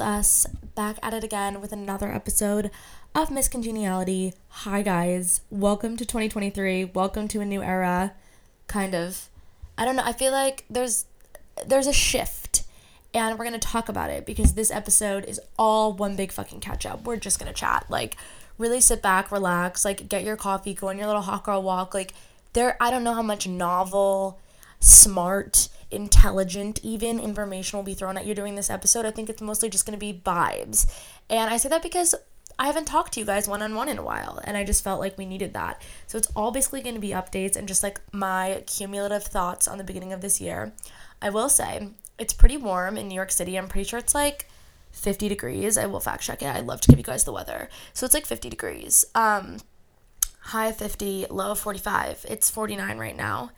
us, back at it again with another episode of Miss Congeniality. Hi, guys. Welcome to 2023. Welcome to a new era. Kind of. I don't know. I feel like there's there's a shift, and we're gonna talk about it because this episode is all one big fucking catch up. We're just gonna chat. Like, really sit back, relax, like get your coffee, go on your little hot girl walk. Like, there. I don't know how much novel, smart intelligent, even information will be thrown at you during this episode. I think it's mostly just going to be vibes. And I say that because I haven't talked to you guys one on one in a while, and I just felt like we needed that. So it's all basically going to be updates and just like my cumulative thoughts on the beginning of this year. I will say it's pretty warm in New York City. I'm pretty sure it's like 50 degrees. I will fact check it. I love to give you guys the weather. So it's like 50 degrees. Um, high of 50, low of 45. It's 49 right now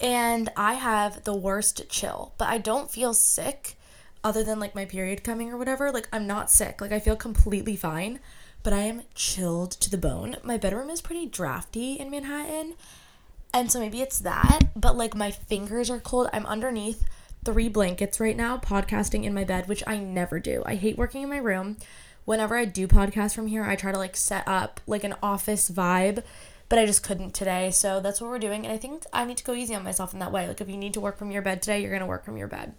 and I have the worst chill, but I don't feel sick other than like my period coming or whatever. Like I'm not sick. Like I feel completely fine, but I am chilled to the bone. My bedroom is pretty drafty in Manhattan. And so maybe it's that, but like my fingers are cold. I'm underneath three blankets right now podcasting in my bed, which I never do. I hate working in my room. Whenever I do podcast from here, I try to like set up like an office vibe but I just couldn't today. So that's what we're doing. And I think I need to go easy on myself in that way. Like if you need to work from your bed today, you're going to work from your bed.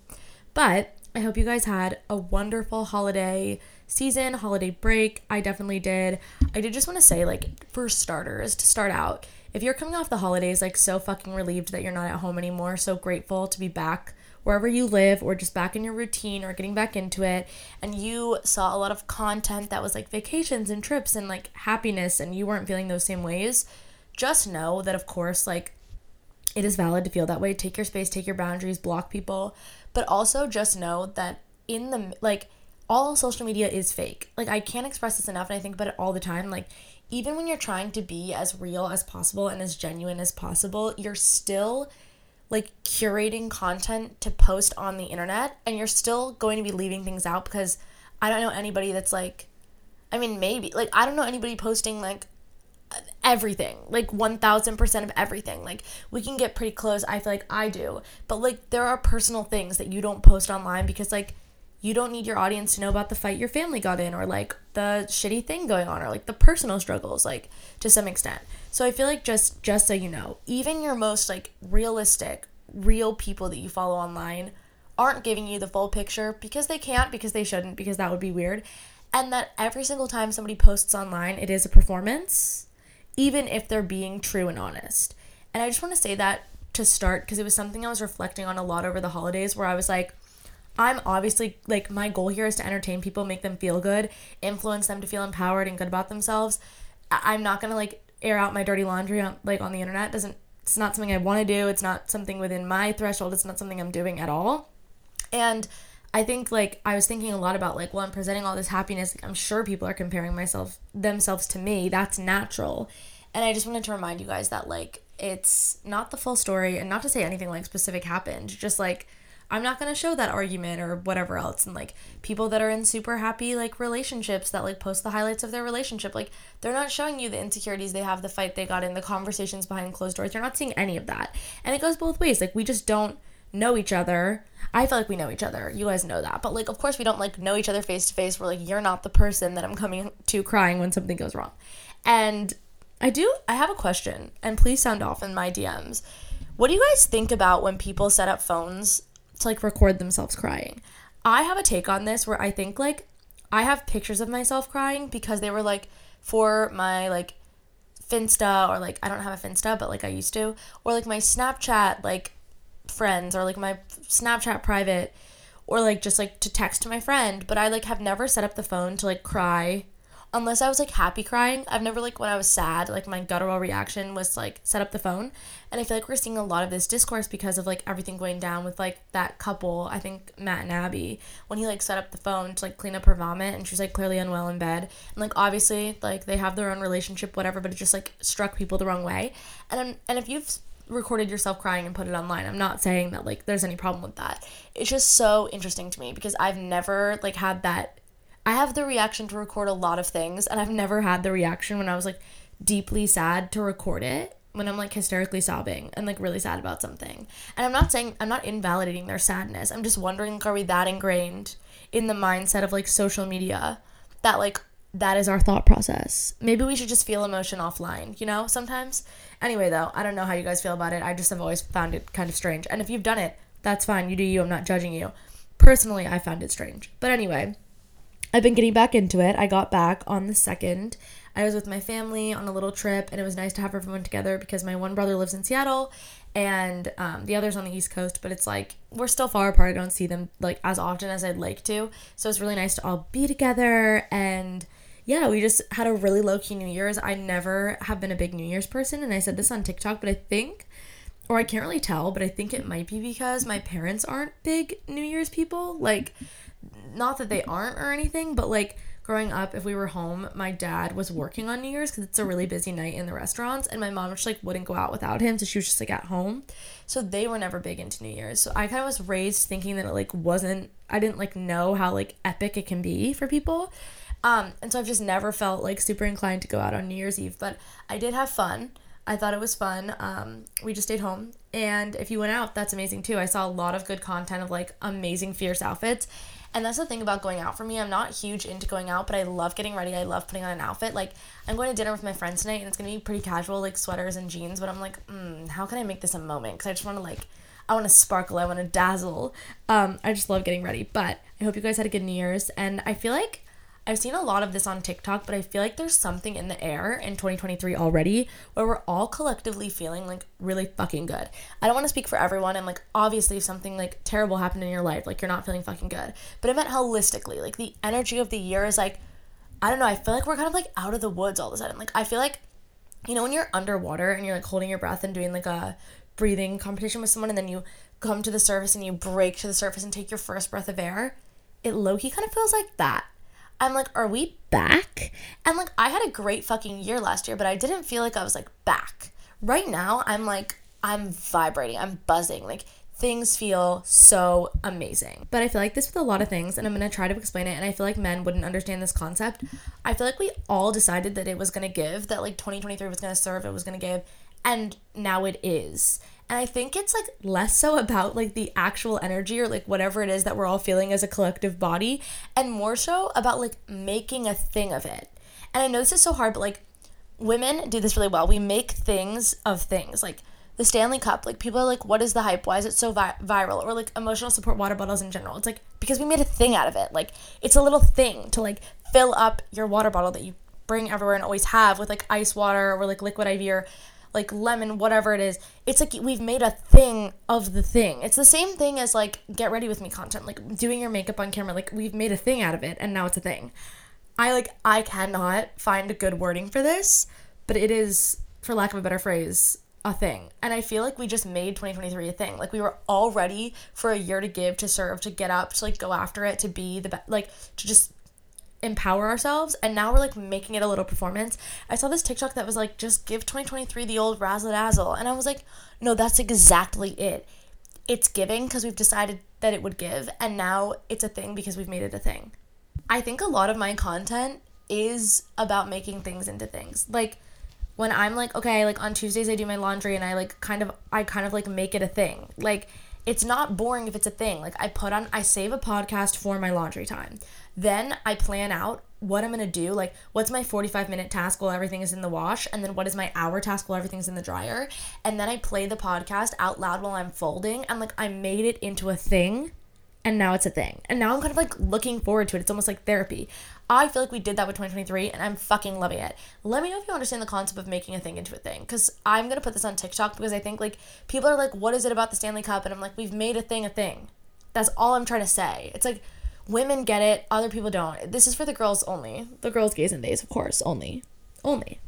But I hope you guys had a wonderful holiday season, holiday break. I definitely did. I did just want to say, like, for starters, to start out, if you're coming off the holidays, like, so fucking relieved that you're not at home anymore, so grateful to be back wherever you live or just back in your routine or getting back into it and you saw a lot of content that was like vacations and trips and like happiness and you weren't feeling those same ways, just know that of course like it is valid to feel that way. Take your space, take your boundaries, block people, but also just know that in the like all social media is fake. Like I can't express this enough and I think about it all the time. Like even when you're trying to be as real as possible and as genuine as possible, you're still like curating content to post on the internet and you're still going to be leaving things out because I don't know anybody that's like I mean maybe like I don't know anybody posting like everything like 1000% of everything. Like we can get pretty close I feel like I do but like there are personal things that you don't post online because like you don't need your audience to know about the fight your family got in or like the shitty thing going on or like the personal struggles like to some extent so I feel like just just so you know, even your most like realistic, real people that you follow online aren't giving you the full picture because they can't, because they shouldn't, because that would be weird. And that every single time somebody posts online, it is a performance, even if they're being true and honest. And I just want to say that to start because it was something I was reflecting on a lot over the holidays where I was like, I'm obviously like my goal here is to entertain people, make them feel good, influence them to feel empowered and good about themselves. I'm not gonna like air out my dirty laundry on like on the internet. Doesn't it's not something I want to do. It's not something within my threshold. It's not something I'm doing at all. And I think like I was thinking a lot about like well I'm presenting all this happiness. Like, I'm sure people are comparing myself themselves to me. That's natural. And I just wanted to remind you guys that like it's not the full story and not to say anything like specific happened. Just like I'm not going to show that argument or whatever else. And like people that are in super happy like relationships that like post the highlights of their relationship, like they're not showing you the insecurities they have, the fight they got in, the conversations behind closed doors. You're not seeing any of that. And it goes both ways. Like we just don't know each other. I feel like we know each other. You guys know that. But like of course we don't like know each other face to face. We're like you're not the person that I'm coming to crying when something goes wrong. And I do I have a question and please sound off in my DMs. What do you guys think about when people set up phones to like record themselves crying. I have a take on this where I think like I have pictures of myself crying because they were like for my like Finsta or like I don't have a Finsta but like I used to or like my Snapchat like friends or like my Snapchat private or like just like to text to my friend but I like have never set up the phone to like cry unless I was like happy crying. I've never like when I was sad, like my guttural reaction was like set up the phone. And I feel like we're seeing a lot of this discourse because of like everything going down with like that couple, I think Matt and Abby, when he like set up the phone to like clean up her vomit and she's like clearly unwell in bed. And like obviously like they have their own relationship, whatever, but it just like struck people the wrong way. And and if you've recorded yourself crying and put it online. I'm not saying that like there's any problem with that. It's just so interesting to me because I've never like had that I have the reaction to record a lot of things, and I've never had the reaction when I was like deeply sad to record it when I'm like hysterically sobbing and like really sad about something. And I'm not saying I'm not invalidating their sadness. I'm just wondering like, are we that ingrained in the mindset of like social media that like that is our thought process. Maybe we should just feel emotion offline, you know, sometimes. Anyway, though, I don't know how you guys feel about it. I just have always found it kind of strange. And if you've done it, that's fine. You do you. I'm not judging you. Personally, I found it strange. But anyway, I've been getting back into it. I got back on the second. I was with my family on a little trip, and it was nice to have everyone together because my one brother lives in Seattle and um, the other's on the East Coast, but it's like we're still far apart. I don't see them like as often as I'd like to. So it's really nice to all be together and yeah, we just had a really low key New Year's. I never have been a big New Year's person, and I said this on TikTok, but I think, or I can't really tell, but I think it might be because my parents aren't big New Year's people. Like, not that they aren't or anything, but like growing up, if we were home, my dad was working on New Year's because it's a really busy night in the restaurants, and my mom just like wouldn't go out without him, so she was just like at home. So they were never big into New Year's. So I kind of was raised thinking that it like wasn't. I didn't like know how like epic it can be for people. Um, and so I've just never felt like super inclined to go out on New Year's Eve, but I did have fun. I thought it was fun. Um, we just stayed home. And if you went out, that's amazing too. I saw a lot of good content of like amazing fierce outfits. And that's the thing about going out for me. I'm not huge into going out, but I love getting ready. I love putting on an outfit. Like, I'm going to dinner with my friends tonight, and it's going to be pretty casual, like sweaters and jeans. But I'm like, mm, how can I make this a moment? Because I just want to, like, I want to sparkle. I want to dazzle. Um, I just love getting ready. But I hope you guys had a good New Year's. And I feel like I've seen a lot of this on TikTok, but I feel like there's something in the air in 2023 already where we're all collectively feeling like really fucking good. I don't want to speak for everyone, and like obviously, if something like terrible happened in your life, like you're not feeling fucking good, but I meant holistically, like the energy of the year is like, I don't know, I feel like we're kind of like out of the woods all of a sudden. Like, I feel like, you know, when you're underwater and you're like holding your breath and doing like a breathing competition with someone, and then you come to the surface and you break to the surface and take your first breath of air, it low key kind of feels like that I'm like, are we back? And like, I had a great fucking year last year, but I didn't feel like I was like back. Right now, I'm like, I'm vibrating, I'm buzzing. Like, things feel so amazing. But I feel like this with a lot of things, and I'm gonna try to explain it. And I feel like men wouldn't understand this concept. I feel like we all decided that it was gonna give, that like 2023 was gonna serve, it was gonna give, and now it is. And I think it's like less so about like the actual energy or like whatever it is that we're all feeling as a collective body and more so about like making a thing of it. And I know this is so hard, but like women do this really well. We make things of things. Like the Stanley Cup, like people are like, what is the hype? Why is it so vi- viral? Or like emotional support water bottles in general. It's like because we made a thing out of it. Like it's a little thing to like fill up your water bottle that you bring everywhere and always have with like ice water or like liquid IV or like lemon, whatever it is. It's like we've made a thing of the thing. It's the same thing as like get ready with me content, like doing your makeup on camera. Like we've made a thing out of it and now it's a thing. I like I cannot find a good wording for this, but it is for lack of a better phrase a thing. And I feel like we just made 2023 a thing. Like we were all ready for a year to give, to serve, to get up, to like go after it, to be the best, like to just empower ourselves and now we're like making it a little performance. I saw this TikTok that was like just give 2023 the old razzle dazzle and I was like no that's exactly it. It's giving because we've decided that it would give and now it's a thing because we've made it a thing. I think a lot of my content is about making things into things. Like when I'm like okay like on Tuesdays I do my laundry and I like kind of I kind of like make it a thing. Like it's not boring if it's a thing. Like I put on I save a podcast for my laundry time. Then I plan out what I'm gonna do. Like, what's my 45 minute task while everything is in the wash? And then what is my hour task while everything's in the dryer? And then I play the podcast out loud while I'm folding. And like, I made it into a thing. And now it's a thing. And now I'm kind of like looking forward to it. It's almost like therapy. I feel like we did that with 2023 and I'm fucking loving it. Let me know if you understand the concept of making a thing into a thing. Cause I'm gonna put this on TikTok because I think like people are like, what is it about the Stanley Cup? And I'm like, we've made a thing a thing. That's all I'm trying to say. It's like, Women get it, other people don't. This is for the girls only. The girls, gays, and days, of course, only. Only.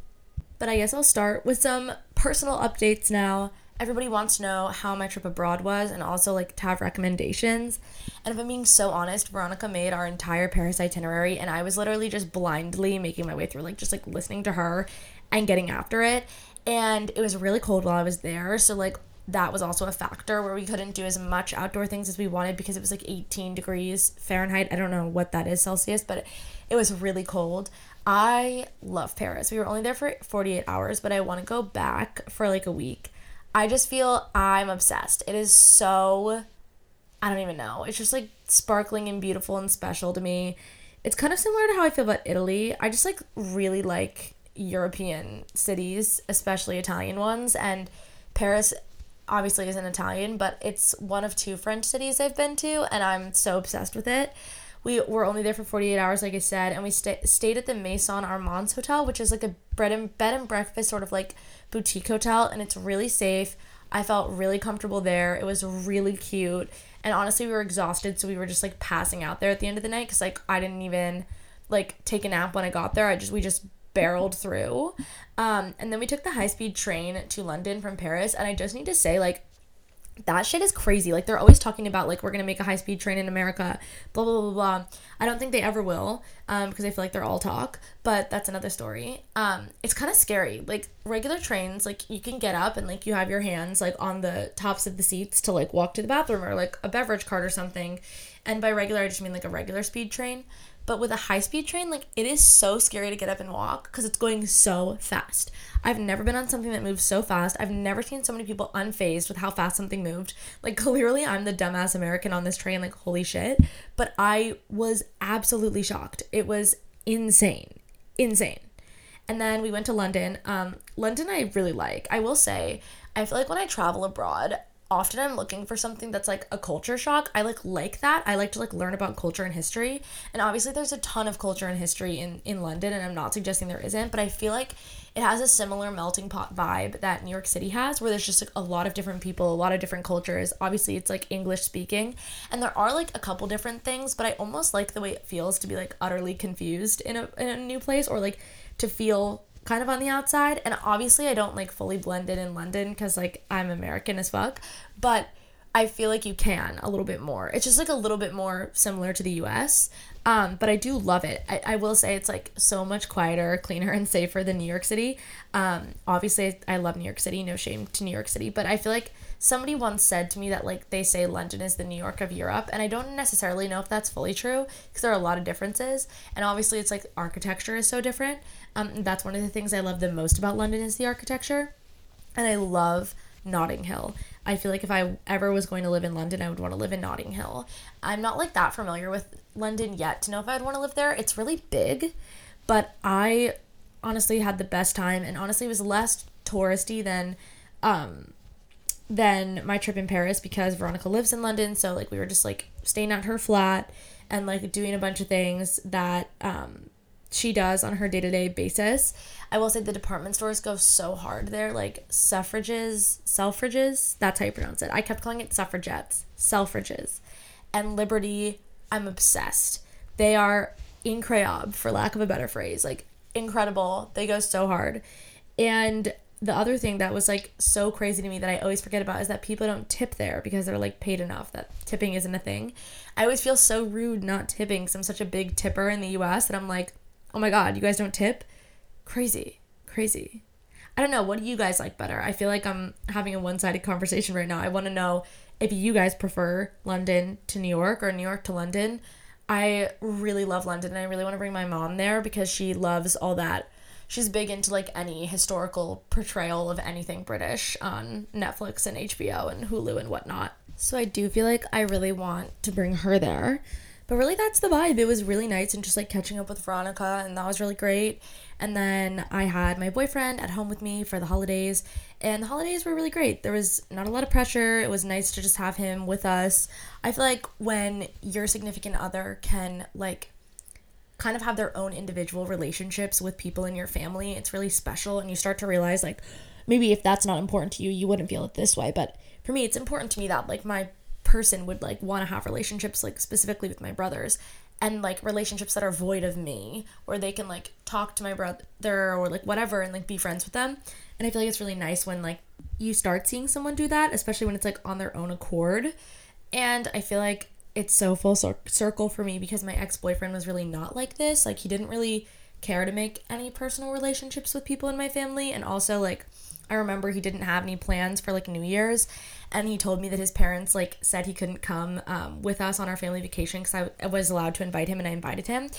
But I guess I'll start with some personal updates now. Everybody wants to know how my trip abroad was and also like to have recommendations. And if I'm being so honest, Veronica made our entire Paris itinerary and I was literally just blindly making my way through, like just like listening to her and getting after it. And it was really cold while I was there. So like that was also a factor where we couldn't do as much outdoor things as we wanted because it was like 18 degrees Fahrenheit. I don't know what that is Celsius, but it was really cold. I love Paris. We were only there for 48 hours, but I want to go back for like a week. I just feel I'm obsessed. It is so I don't even know. It's just like sparkling and beautiful and special to me. It's kind of similar to how I feel about Italy. I just like really like European cities, especially Italian ones. And Paris obviously isn't Italian, but it's one of two French cities I've been to, and I'm so obsessed with it. We were only there for 48 hours, like I said, and we sta- stayed at the Maison Armance Hotel, which is like a bread and bed and breakfast sort of like boutique hotel, and it's really safe. I felt really comfortable there. It was really cute. And honestly, we were exhausted, so we were just like passing out there at the end of the night because like I didn't even like take a nap when I got there. I just we just barreled through. Um, and then we took the high speed train to London from Paris, and I just need to say like that shit is crazy. Like they're always talking about like we're gonna make a high speed train in America, blah blah blah blah. I don't think they ever will, um, because I feel like they're all talk. But that's another story. Um, it's kind of scary. Like regular trains, like you can get up and like you have your hands like on the tops of the seats to like walk to the bathroom or like a beverage cart or something. And by regular, I just mean like a regular speed train. But with a high speed train, like it is so scary to get up and walk because it's going so fast. I've never been on something that moves so fast. I've never seen so many people unfazed with how fast something moved. Like clearly I'm the dumbass American on this train, like holy shit. But I was absolutely shocked. It was insane. Insane. And then we went to London. Um, London I really like. I will say, I feel like when I travel abroad, often I'm looking for something that's like a culture shock. I like like that. I like to like learn about culture and history. And obviously there's a ton of culture and history in in London and I'm not suggesting there isn't, but I feel like it has a similar melting pot vibe that New York City has where there's just like a lot of different people, a lot of different cultures. Obviously it's like English speaking and there are like a couple different things, but I almost like the way it feels to be like utterly confused in a in a new place or like to feel kind of on the outside. And obviously, I don't like fully blend in in London because like I'm American as fuck, but I feel like you can a little bit more. It's just like a little bit more similar to the US. Um, but I do love it. I, I will say it's like so much quieter, cleaner, and safer than New York City. Um, obviously, I love New York City, no shame to New York City, but I feel like somebody once said to me that like they say London is the New York of Europe, and I don't necessarily know if that's fully true because there are a lot of differences, and obviously, it's like architecture is so different. Um, that's one of the things I love the most about London is the architecture, and I love Notting Hill. I feel like if I ever was going to live in London, I would want to live in Notting Hill. I'm not like that familiar with London yet to know if I'd want to live there. It's really big, but I honestly had the best time and honestly was less touristy than um than my trip in Paris because Veronica lives in London, so like we were just like staying at her flat and like doing a bunch of things that um she does on her day-to-day basis. I will say the department stores go so hard there, like suffrages, selfridges, that's how you pronounce it. I kept calling it suffragettes, selfridges. And Liberty, I'm obsessed. They are incroyable, for lack of a better phrase. Like incredible. They go so hard. And the other thing that was like so crazy to me that I always forget about is that people don't tip there because they're like paid enough that tipping isn't a thing. I always feel so rude not tipping because I'm such a big tipper in the US that I'm like, oh my god, you guys don't tip? Crazy. Crazy. I don't know. What do you guys like better? I feel like I'm having a one sided conversation right now. I want to know if you guys prefer London to New York or New York to London. I really love London and I really want to bring my mom there because she loves all that. She's big into like any historical portrayal of anything British on Netflix and HBO and Hulu and whatnot. So I do feel like I really want to bring her there. But really, that's the vibe. It was really nice and just like catching up with Veronica, and that was really great. And then I had my boyfriend at home with me for the holidays, and the holidays were really great. There was not a lot of pressure. It was nice to just have him with us. I feel like when your significant other can like kind of have their own individual relationships with people in your family, it's really special, and you start to realize like maybe if that's not important to you, you wouldn't feel it this way. But for me, it's important to me that like my person would like want to have relationships like specifically with my brothers and like relationships that are void of me where they can like talk to my brother or like whatever and like be friends with them. And i feel like it's really nice when like you start seeing someone do that especially when it's like on their own accord. And i feel like it's so full circle for me because my ex-boyfriend was really not like this. Like he didn't really care to make any personal relationships with people in my family. And also like I remember he didn't have any plans for like New Year's, and he told me that his parents like said he couldn't come um, with us on our family vacation because I was allowed to invite him, and I invited him,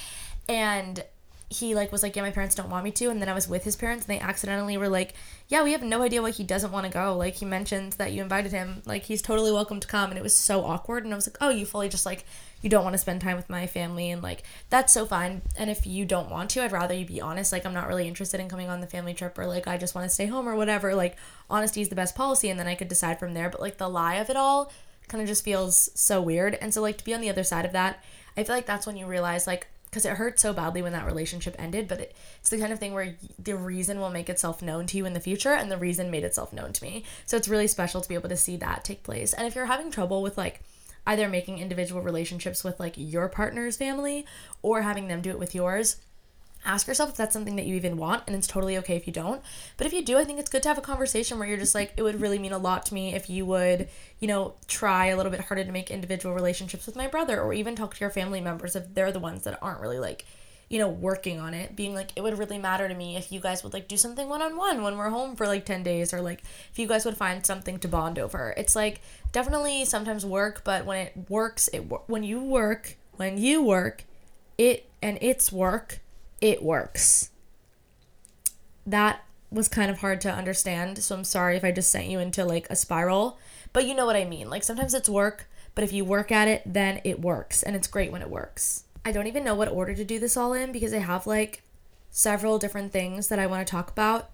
and he like was like, yeah, my parents don't want me to, and then I was with his parents, and they accidentally were like, yeah, we have no idea why he doesn't want to go. Like he mentioned that you invited him, like he's totally welcome to come, and it was so awkward, and I was like, oh, you fully just like you don't want to spend time with my family, and like that's so fine. And if you don't want to, I'd rather you be honest. Like I'm not really interested in coming on the family trip, or like I just want to stay home or whatever. Like honesty is the best policy, and then I could decide from there. But like the lie of it all kind of just feels so weird, and so like to be on the other side of that, I feel like that's when you realize like because it hurt so badly when that relationship ended but it, it's the kind of thing where the reason will make itself known to you in the future and the reason made itself known to me. So it's really special to be able to see that take place. And if you're having trouble with like either making individual relationships with like your partner's family or having them do it with yours ask yourself if that's something that you even want and it's totally okay if you don't. But if you do i think it's good to have a conversation where you're just like it would really mean a lot to me if you would you know try a little bit harder to make individual relationships with my brother or even talk to your family members if they're the ones that aren't really like you know working on it. Being like it would really matter to me if you guys would like do something one-on-one when we're home for like 10 days or like if you guys would find something to bond over. It's like definitely sometimes work but when it works it when you work when you work it and it's work it works. That was kind of hard to understand, so I'm sorry if I just sent you into like a spiral, but you know what I mean. Like sometimes it's work, but if you work at it, then it works, and it's great when it works. I don't even know what order to do this all in because I have like several different things that I want to talk about,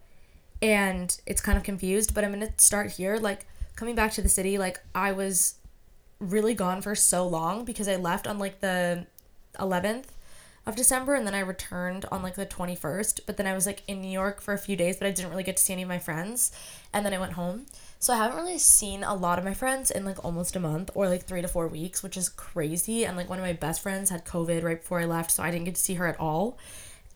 and it's kind of confused, but I'm going to start here. Like coming back to the city, like I was really gone for so long because I left on like the 11th of December and then I returned on like the 21st. But then I was like in New York for a few days, but I didn't really get to see any of my friends. And then I went home. So I haven't really seen a lot of my friends in like almost a month or like three to four weeks, which is crazy. And like one of my best friends had COVID right before I left, so I didn't get to see her at all.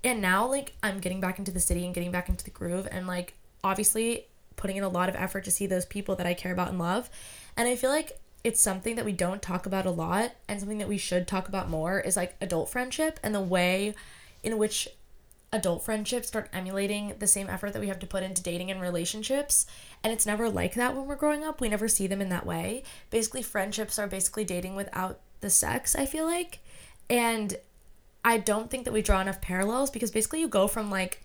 And now like I'm getting back into the city and getting back into the groove and like obviously putting in a lot of effort to see those people that I care about and love. And I feel like it's something that we don't talk about a lot and something that we should talk about more is like adult friendship and the way in which adult friendships start emulating the same effort that we have to put into dating and relationships. And it's never like that when we're growing up. We never see them in that way. Basically friendships are basically dating without the sex i feel like. And i don't think that we draw enough parallels because basically you go from like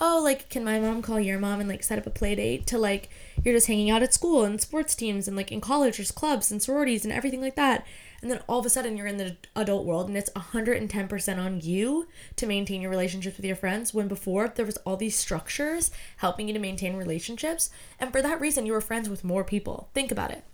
oh, like, can my mom call your mom and like set up a play date to like you're just hanging out at school and sports teams and like in college there's clubs and sororities and everything like that. And then all of a sudden you're in the adult world and it's 110% on you to maintain your relationships with your friends when before there was all these structures helping you to maintain relationships. And for that reason, you were friends with more people. Think about it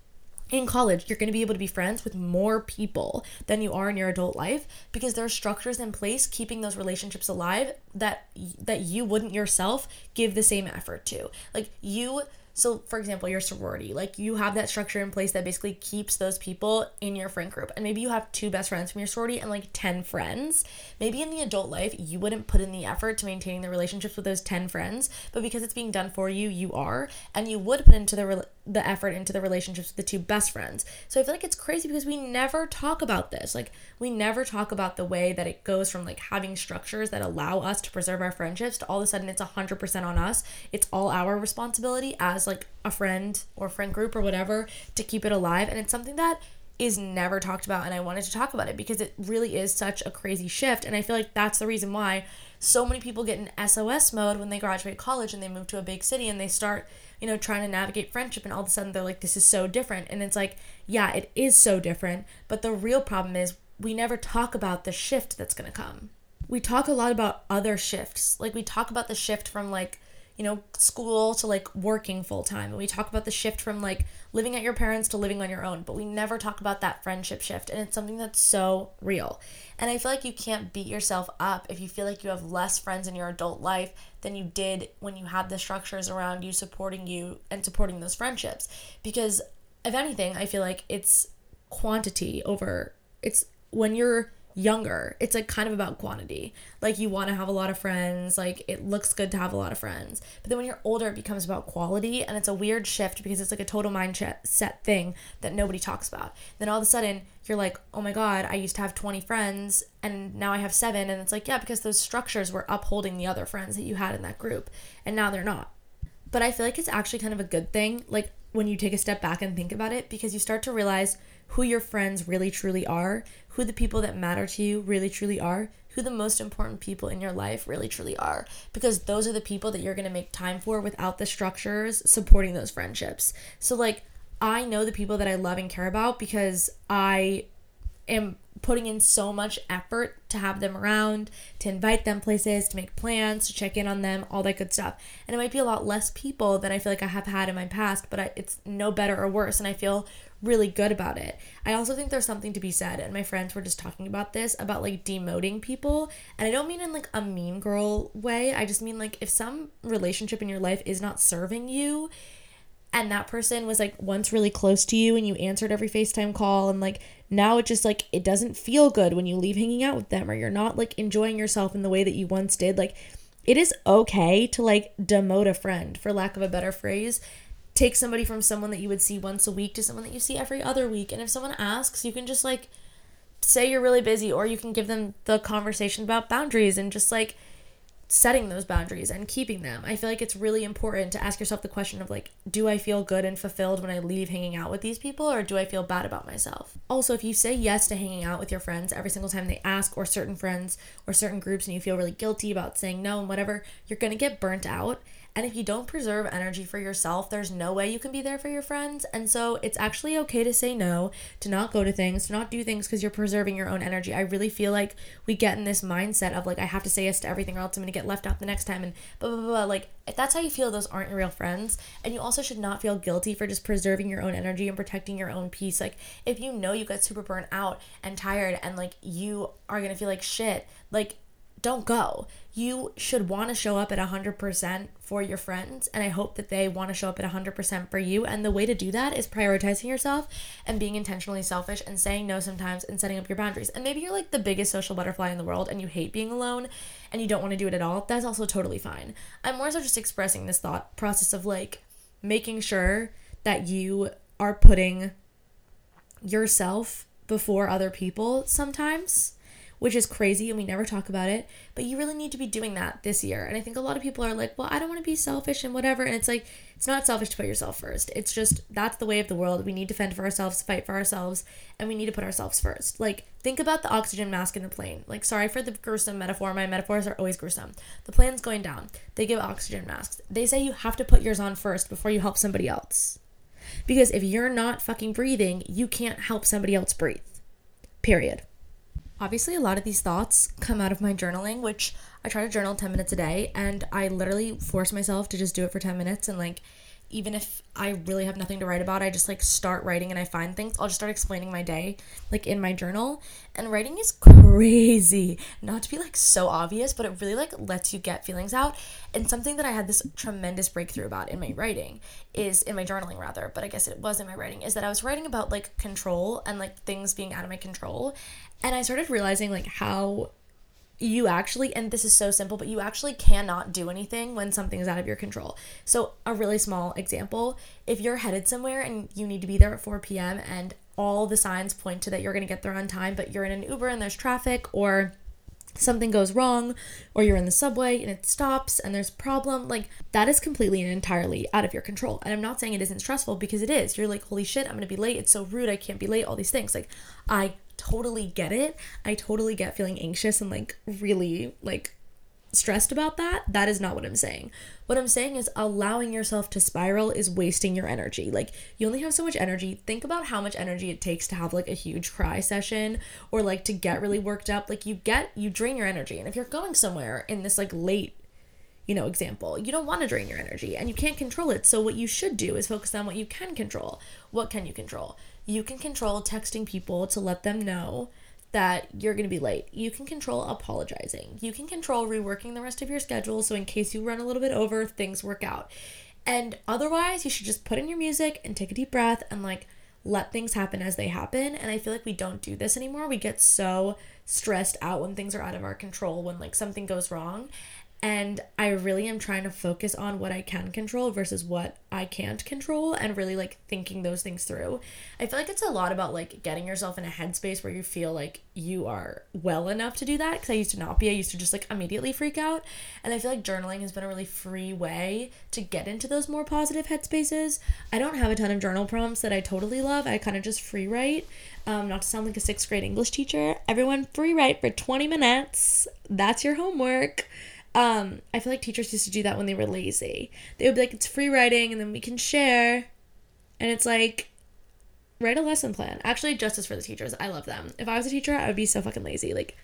in college you're going to be able to be friends with more people than you are in your adult life because there are structures in place keeping those relationships alive that that you wouldn't yourself give the same effort to like you so, for example, your sorority, like you have that structure in place that basically keeps those people in your friend group. And maybe you have two best friends from your sorority and like 10 friends. Maybe in the adult life, you wouldn't put in the effort to maintaining the relationships with those 10 friends, but because it's being done for you, you are. And you would put into the, re- the effort into the relationships with the two best friends. So I feel like it's crazy because we never talk about this. Like, we never talk about the way that it goes from like having structures that allow us to preserve our friendships to all of a sudden it's 100% on us. It's all our responsibility as like a friend or friend group or whatever to keep it alive and it's something that is never talked about and I wanted to talk about it because it really is such a crazy shift and I feel like that's the reason why so many people get in SOS mode when they graduate college and they move to a big city and they start, you know, trying to navigate friendship and all of a sudden they're like this is so different and it's like, yeah, it is so different, but the real problem is we never talk about the shift that's going to come. We talk a lot about other shifts. Like we talk about the shift from like you know, school to like working full time. And we talk about the shift from like living at your parents to living on your own, but we never talk about that friendship shift. And it's something that's so real. And I feel like you can't beat yourself up if you feel like you have less friends in your adult life than you did when you had the structures around you supporting you and supporting those friendships. Because if anything, I feel like it's quantity over it's when you're younger. It's like kind of about quantity. Like you want to have a lot of friends. Like it looks good to have a lot of friends. But then when you're older it becomes about quality and it's a weird shift because it's like a total mindset set thing that nobody talks about. Then all of a sudden you're like oh my god i used to have 20 friends and now i have seven. And it's like yeah because those structures were upholding the other friends that you had in that group and now they're not. But i feel like it's actually kind of a good thing like when you take a step back and think about it because you start to realize who your friends really truly are, who the people that matter to you really truly are, who the most important people in your life really truly are because those are the people that you're going to make time for without the structures supporting those friendships. So like I know the people that I love and care about because I am putting in so much effort to have them around, to invite them places, to make plans, to check in on them, all that good stuff. And it might be a lot less people than I feel like I have had in my past, but I, it's no better or worse. And I feel really good about it. I also think there's something to be said, and my friends were just talking about this about like demoting people. And I don't mean in like a mean girl way, I just mean like if some relationship in your life is not serving you, and that person was like once really close to you and you answered every FaceTime call and like now it just like it doesn't feel good when you leave hanging out with them or you're not like enjoying yourself in the way that you once did like it is okay to like demote a friend for lack of a better phrase take somebody from someone that you would see once a week to someone that you see every other week. And if someone asks, you can just like say you're really busy, or you can give them the conversation about boundaries and just like setting those boundaries and keeping them. I feel like it's really important to ask yourself the question of like, do I feel good and fulfilled when I leave hanging out with these people or do I feel bad about myself? Also, if you say yes to hanging out with your friends every single time they ask or certain friends or certain groups and you feel really guilty about saying no and whatever, you're going to get burnt out and if you don't preserve energy for yourself, there's no way you can be there for your friends. And so it's actually okay to say no, to not go to things, to not do things because you're preserving your own energy. I really feel like we get in this mindset of like, I have to say yes to everything or else I'm going to get left out the next time and blah, blah, blah, blah. Like, if that's how you feel, those aren't your real friends. And you also should not feel guilty for just preserving your own energy and protecting your own peace. Like, if you know you got super burnt out and tired and like you are going to feel like shit, like, don't go. You should want to show up at 100% for your friends, and I hope that they want to show up at 100% for you. And the way to do that is prioritizing yourself and being intentionally selfish and saying no sometimes and setting up your boundaries. And maybe you're like the biggest social butterfly in the world and you hate being alone and you don't want to do it at all. That's also totally fine. I'm more so just expressing this thought process of like making sure that you are putting yourself before other people sometimes which is crazy and we never talk about it. But you really need to be doing that this year. And I think a lot of people are like, well, I don't want to be selfish and whatever. And it's like, it's not selfish to put yourself first. It's just that's the way of the world. We need to fend for ourselves, fight for ourselves, and we need to put ourselves first. Like, think about the oxygen mask in the plane. Like, sorry for the gruesome metaphor. My metaphors are always gruesome. The plane's going down. They give oxygen masks. They say you have to put yours on first before you help somebody else. Because if you're not fucking breathing, you can't help somebody else breathe. Period. Obviously, a lot of these thoughts come out of my journaling, which I try to journal 10 minutes a day, and I literally force myself to just do it for 10 minutes. And like, even if I really have nothing to write about, I just like start writing and I find things. I'll just start explaining my day, like in my journal. And writing is crazy. Not to be like so obvious, but it really like lets you get feelings out. And something that I had this tremendous breakthrough about in my writing is in my journaling rather, but I guess it was in my writing, is that I was writing about like control and like things being out of my control. And I started realizing like how you actually and this is so simple but you actually cannot do anything when something is out of your control. So a really small example if you're headed somewhere and you need to be there at 4 p.m and all the signs point to that you're going to get there on time but you're in an uber and there's traffic or something goes wrong or you're in the subway and it stops and there's a problem like that is completely and entirely out of your control. And i'm not saying it isn't stressful because it is. You're like holy shit i'm gonna be late. It's so rude. I can't be late all these things. Like i totally get it. I totally get feeling anxious and like really like stressed about that. That is not what I'm saying. What I'm saying is allowing yourself to spiral is wasting your energy. Like you only have so much energy. Think about how much energy it takes to have like a huge cry session or like to get really worked up. Like you get you drain your energy. And if you're going somewhere in this like late you know, example, you don't want to drain your energy and you can't control it. So, what you should do is focus on what you can control. What can you control? You can control texting people to let them know that you're going to be late. You can control apologizing. You can control reworking the rest of your schedule so in case you run a little bit over, things work out. And otherwise, you should just put in your music and take a deep breath and like let things happen as they happen. And I feel like we don't do this anymore. We get so stressed out when things are out of our control, when like something goes wrong. And I really am trying to focus on what I can control versus what I can't control and really like thinking those things through. I feel like it's a lot about like getting yourself in a headspace where you feel like you are well enough to do that because I used to not be. I used to just like immediately freak out. And I feel like journaling has been a really free way to get into those more positive headspaces. I don't have a ton of journal prompts that I totally love. I kind of just free write. Um, not to sound like a sixth grade English teacher. Everyone free write for 20 minutes. That's your homework. Um, I feel like teachers used to do that when they were lazy. They would be like, it's free writing and then we can share. And it's like, write a lesson plan. Actually, justice for the teachers. I love them. If I was a teacher, I would be so fucking lazy. Like,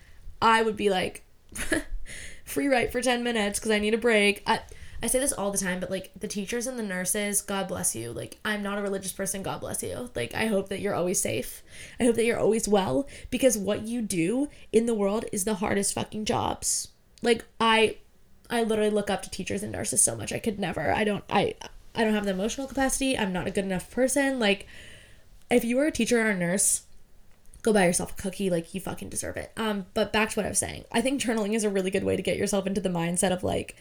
I would be like, free write for 10 minutes because I need a break. I, I say this all the time, but like the teachers and the nurses, God bless you. Like, I'm not a religious person, God bless you. Like, I hope that you're always safe. I hope that you're always well because what you do in the world is the hardest fucking jobs like I I literally look up to teachers and nurses so much. I could never. I don't I I don't have the emotional capacity. I'm not a good enough person. Like if you were a teacher or a nurse, go buy yourself a cookie like you fucking deserve it. Um but back to what I was saying. I think journaling is a really good way to get yourself into the mindset of like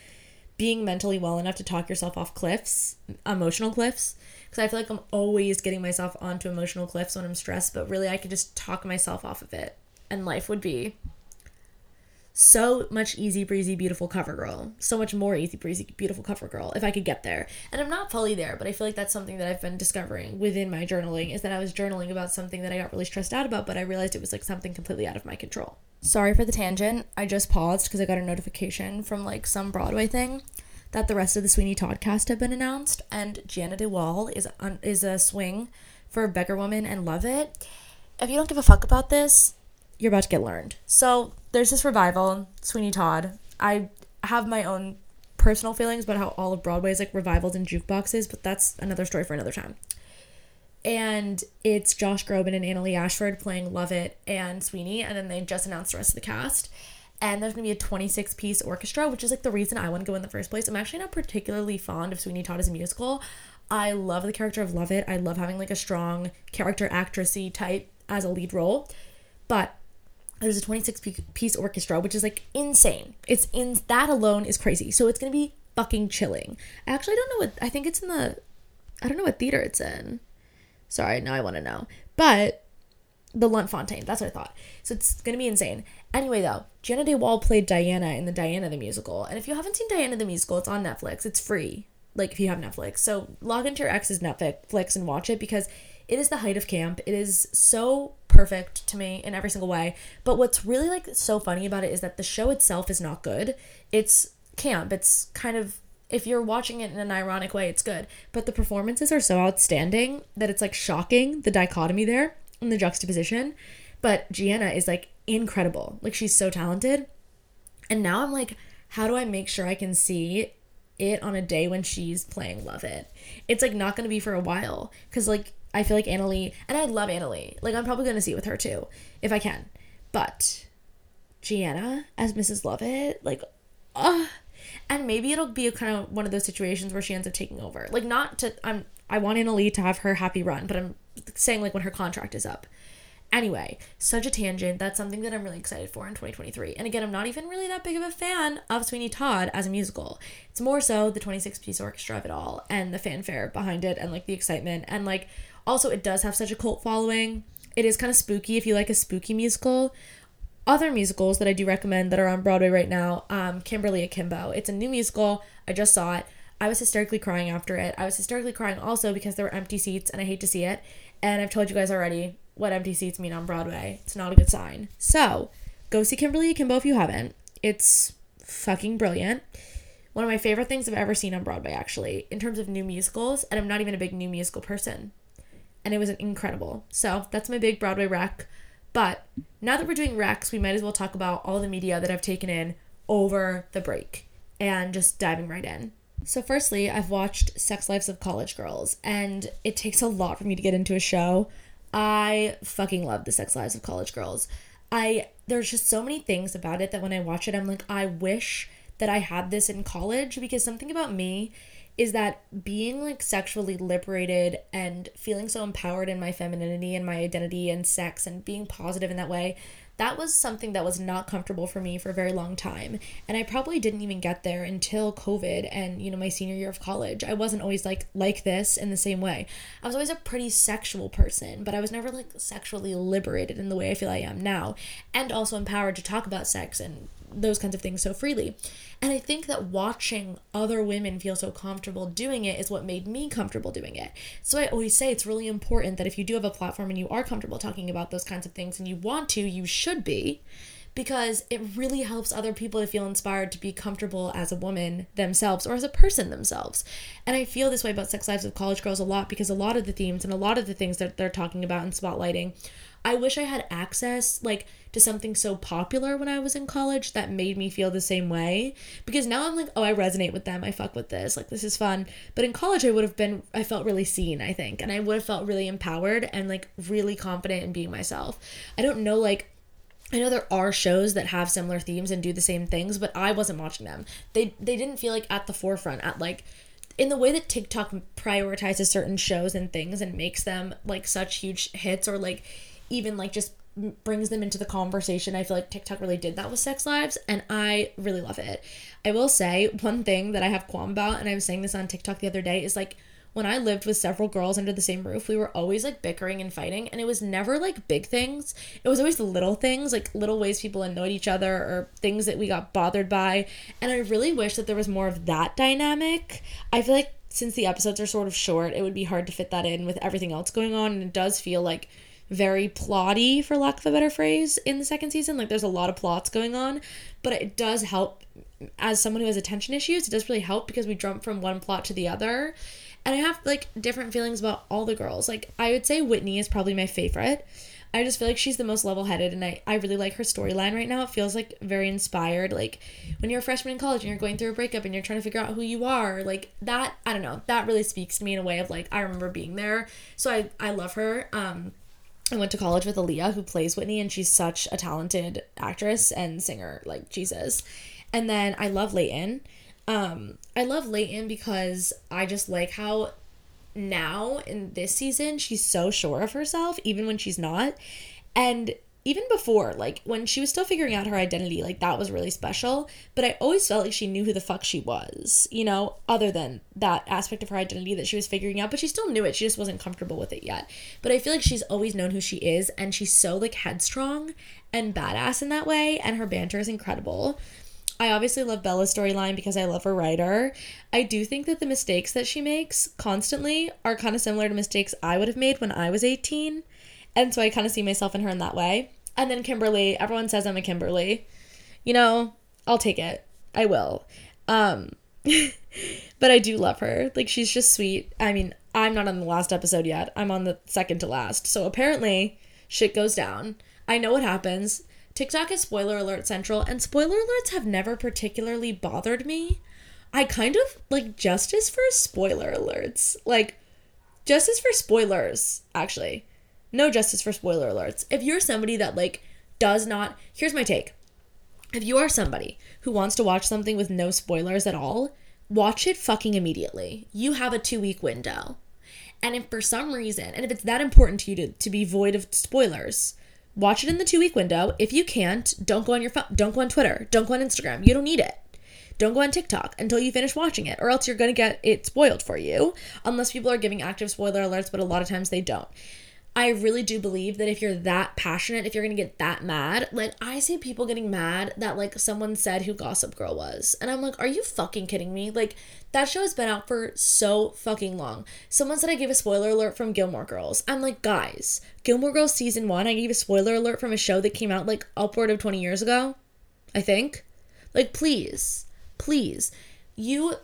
being mentally well enough to talk yourself off cliffs, emotional cliffs. Because I feel like I'm always getting myself onto emotional cliffs when I'm stressed, but really I could just talk myself off of it. And life would be so much easy breezy beautiful cover girl. So much more easy breezy beautiful cover girl if i could get there. And i'm not fully there but i feel like that's something that i've been discovering within my journaling is that i was journaling about something that i got really stressed out about but i realized it was like something completely out of my control. Sorry for the tangent. I just paused because i got a notification from like some broadway thing that the rest of the sweeney todd cast have been announced and Jeanna de Waal is on is a swing for beggar woman and love it. If you don't give a fuck about this you're about to get learned. So there's this revival, Sweeney Todd. I have my own personal feelings about how all of Broadway is like revivals and jukeboxes, but that's another story for another time. And it's Josh Groban and Annaleigh Ashford playing Lovett and Sweeney, and then they just announced the rest of the cast. And there's gonna be a 26 piece orchestra, which is like the reason I want to go in the first place. I'm actually not particularly fond of Sweeney Todd as a musical. I love the character of Lovett. I love having like a strong character actressy type as a lead role. But there's a 26 piece orchestra which is like insane. It's in that alone is crazy. So it's gonna be fucking chilling. I actually don't know what i think it's in the i don't know what theater it's in. Sorry now i want to know. But the lunt-fontanne that's what i thought. So it's gonna be insane. Anyway though Jeanna de Waal played diana in the diana the musical. And if you haven't seen diana the musical it's on netflix. It's free like if you have netflix. So log into your ex's netflix and watch it because it is the height of camp. It is so perfect to me in every single way. But what's really like so funny about it is that the show itself is not good. It's camp. It's kind of if you're watching it in an ironic way, it's good. But the performances are so outstanding that it's like shocking the dichotomy there and the juxtaposition. But Jeanna is like incredible. Like she's so talented. And now I'm like, how do I make sure I can see it on a day when she's playing Lovett? It's like not gonna be for a while. Cause like I feel like Annaleigh, and I love Annaleigh. Like I'm probably gonna see it with her too, if I can. But Jeanna as Mrs. Lovett, like, uh and maybe it'll be a kind of one of those situations where she ends up taking over. Like not to I'm I want Annaleigh to have her happy run, but I'm saying like when her contract is up. Anyway, such a tangent. That's something that I'm really excited for in 2023. And again, I'm not even really that big of a fan of Sweeney Todd as a musical. It's more so the 26 piece orchestra of it all and the fanfare behind it and like the excitement and like also, it does have such a cult following. It is kind of spooky if you like a spooky musical. Other musicals that I do recommend that are on Broadway right now, um, Kimberly Akimbo. It's a new musical. I just saw it. I was hysterically crying after it. I was hysterically crying also because there were empty seats and I hate to see it. And I've told you guys already what empty seats mean on Broadway. It's not a good sign. So, go see Kimberly Akimbo if you haven't. It's fucking brilliant. One of my favorite things I've ever seen on Broadway, actually, in terms of new musicals. And I'm not even a big new musical person and it was incredible. So that's my big Broadway rec. But now that we're doing recs, we might as well talk about all the media that I've taken in over the break and just diving right in. So, firstly, I've watched Sex Lives of College Girls, and it takes a lot for me to get into a show. I fucking love the Sex Lives of College Girls. I there's just so many things about it that when I watch it, I'm like, I wish that I had this in college because something about me is that being like sexually liberated and feeling so empowered in my femininity and my identity and sex and being positive in that way that was something that was not comfortable for me for a very long time. And I probably didn't even get there until COVID and, you know, my senior year of college. I wasn't always like like this in the same way. I was always a pretty sexual person, but I was never like sexually liberated in the way I feel I am now. And also empowered to talk about sex and those kinds of things so freely. And I think that watching other women feel so comfortable doing it is what made me comfortable doing it. So I always say it's really important that if you do have a platform and you are comfortable talking about those kinds of things and you want to, you should be because it really helps other people to feel inspired to be comfortable as a woman themselves or as a person themselves. And I feel this way about Sex Lives of College Girls a lot because a lot of the themes and a lot of the things that they're talking about and spotlighting I wish I had access like to something so popular when I was in college that made me feel the same way because now I'm like, oh, I resonate with them. I fuck with this. Like this is fun. But in college I would have been I felt really seen, I think, and I would have felt really empowered and like really confident in being myself. I don't know like I know there are shows that have similar themes and do the same things, but I wasn't watching them. They they didn't feel like at the forefront at like in the way that TikTok prioritizes certain shows and things and makes them like such huge hits or like even like just brings them into the conversation. I feel like TikTok really did that with sex lives and I really love it. I will say one thing that I have qualm about and I was saying this on TikTok the other day is like when I lived with several girls under the same roof, we were always like bickering and fighting and it was never like big things. It was always the little things, like little ways people annoyed each other or things that we got bothered by. And I really wish that there was more of that dynamic. I feel like since the episodes are sort of short, it would be hard to fit that in with everything else going on and it does feel like very plotty, for lack of a better phrase, in the second season. Like there's a lot of plots going on, but it does help as someone who has attention issues. It does really help because we jump from one plot to the other. And I have like different feelings about all the girls. Like I would say Whitney is probably my favorite. I just feel like she's the most level headed and I, I really like her storyline right now. It feels like very inspired. Like when you're a freshman in college and you're going through a breakup and you're trying to figure out who you are, like that, I don't know, that really speaks to me in a way of like I remember being there. So I, I love her. Um I went to college with Alyah, who plays Whitney, and she's such a talented actress and singer, like Jesus. And then I love Leighton. Um, I love Leighton because I just like how now in this season she's so sure of herself, even when she's not. And even before, like when she was still figuring out her identity, like that was really special. But I always felt like she knew who the fuck she was, you know, other than that aspect of her identity that she was figuring out. But she still knew it, she just wasn't comfortable with it yet. But I feel like she's always known who she is, and she's so like headstrong and badass in that way, and her banter is incredible. I obviously love Bela's storyline because I love her writer. I do think that the mistakes that she makes constantly are kind of similar to mistakes I would have made when I was 18 and so I kind of see myself in her in that way. And then Kimberly, everyone says I'm a Kimberly. You know, I'll take it. I will. Um but I do love her. Like she's just sweet. I mean, I'm not on the last episode yet. I'm on the second to last. So apparently shit goes down. I know what happens. TikTok is spoiler alert central and spoiler alerts have never particularly bothered me. I kind of like justice for spoiler alerts. Like justice for spoilers, actually no justice for spoiler alerts. If you're somebody that like does not, here's my take. If you are somebody who wants to watch something with no spoilers at all, watch it fucking immediately. You have a 2 week window. And if for some reason, and if it's that important to you to, to be void of spoilers, watch it in the two week window. If you can't, don't go on your phone, don't go on Twitter, don't go on Instagram. You don't need it. Don't go on TikTok until you finish watching it, or else you're gonna get it spoiled for you. Unless people are giving active spoiler alerts, but a lot of times they don't. I really do believe that if you're that passionate, if you're gonna get that mad, like I see people getting mad that like someone said who Gossip Girl was. And I'm like, are you fucking kidding me? Like that show has been out for so fucking long. Someone said I gave a spoiler alert from Gilmore Girls. I'm like, guys, Gilmore Girls season one, I gave a spoiler alert from a show that came out like upward of 20 years ago. I think. Like, please, please. You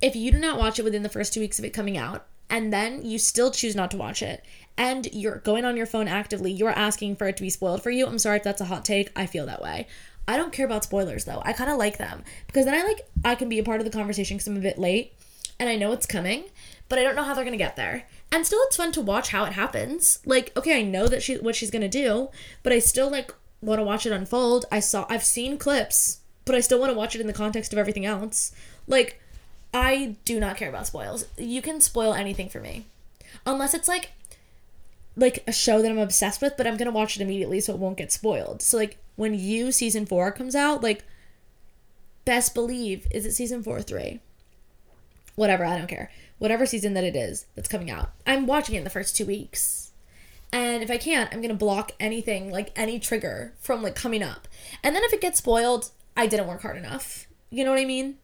if you do not watch it within the first two weeks of it coming out, and then you still choose not to watch it and you're going on your phone actively, you're asking for it to be spoiled for you. I'm sorry if that's a hot take. I feel that way. I don't care about spoilers though. I kind of like them because then I like I can be a part of the conversation because I'm a bit late and I know it's coming, but I don't know how they're gonna get there. And still, it's fun to watch how it happens. Like, okay, I know that she what she's gonna do, but I still like want to watch it unfold. I saw I've seen clips, but I still want to watch it in the context of everything else. Like, I do not care about spoils. You can spoil anything for me. Unless it's like like a show that I'm obsessed with, but I'm gonna watch it immediately so it won't get spoiled. So like when you season four comes out, like, best believe, is it season four or three? Whatever, I don't care. Whatever season that it is that's coming out. I'm watching it in the first two weeks. And if I can't, I'm gonna block anything, like any trigger from like coming up. And then if it gets spoiled, I didn't work hard enough. You know what I mean?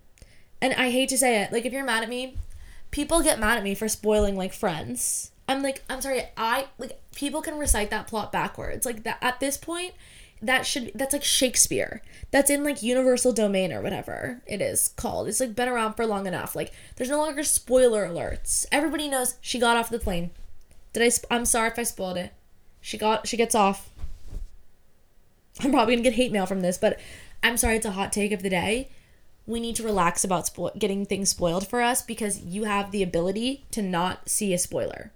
And I hate to say it, like if you're mad at me, people get mad at me for spoiling like friends. I'm like, I'm sorry, I like people can recite that plot backwards. Like that at this point, that should that's like Shakespeare. That's in like universal domain or whatever it is called. It's like been around for long enough. Like there's no longer spoiler alerts. Everybody knows she got off the plane. Did I sp- I'm sorry if I spoiled it. She got she gets off. I'm probably going to get hate mail from this, but I'm sorry it's a hot take of the day. We need to relax about spo- getting things spoiled for us because you have the ability to not see a spoiler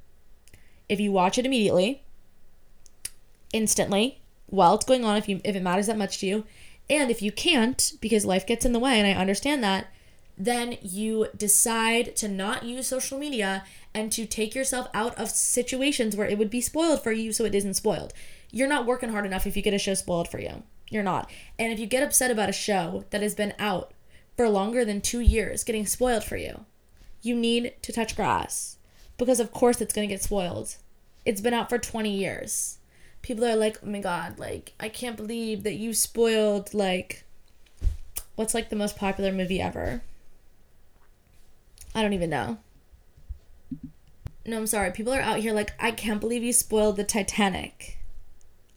if you watch it immediately, instantly, while it's going on, if you if it matters that much to you, and if you can't because life gets in the way, and I understand that, then you decide to not use social media and to take yourself out of situations where it would be spoiled for you so it isn't spoiled. You're not working hard enough if you get a show spoiled for you. You're not. And if you get upset about a show that has been out for longer than two years getting spoiled for you, you need to touch grass because of course it's going to get spoiled. It's been out for 20 years. People are like, "Oh my god, like I can't believe that you spoiled like what's like the most popular movie ever?" I don't even know. No, I'm sorry. People are out here like, "I can't believe you spoiled the Titanic."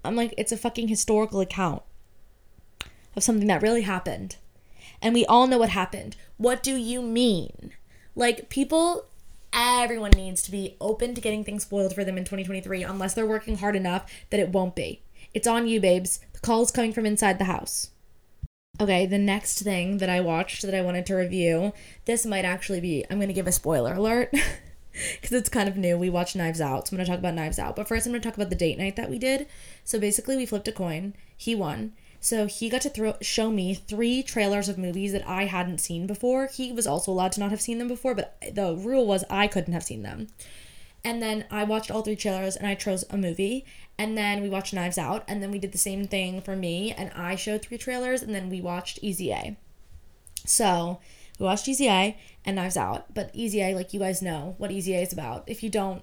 I'm like, "It's a fucking historical account of something that really happened." And we all know what happened. What do you mean? Like people everyone needs to be open to getting things spoiled for them in 2023 unless they're working hard enough that it won't be. It's on you, babes. The call is coming from inside the house. Okay, the next thing that I watched that I wanted to review, this might actually be, I'm going to give a spoiler alert because it's kind of new. We watched Knives Out, so I'm going to talk about Knives Out. But first, I'm going to talk about the date night that we did. So basically, we flipped a coin. He won. So he got to show me three trailers of movies that I hadn't seen before. He was also allowed to not have seen them before, but the rule was I couldn't have seen them. And then I watched all three trailers and I chose a movie. And then we watched Knives Out. And then we did the same thing for me. And I showed three trailers. And then we watched Easy A. So we watched Easy A and Knives Out. But Easy A, like you guys know what Easy A is about. If you don't,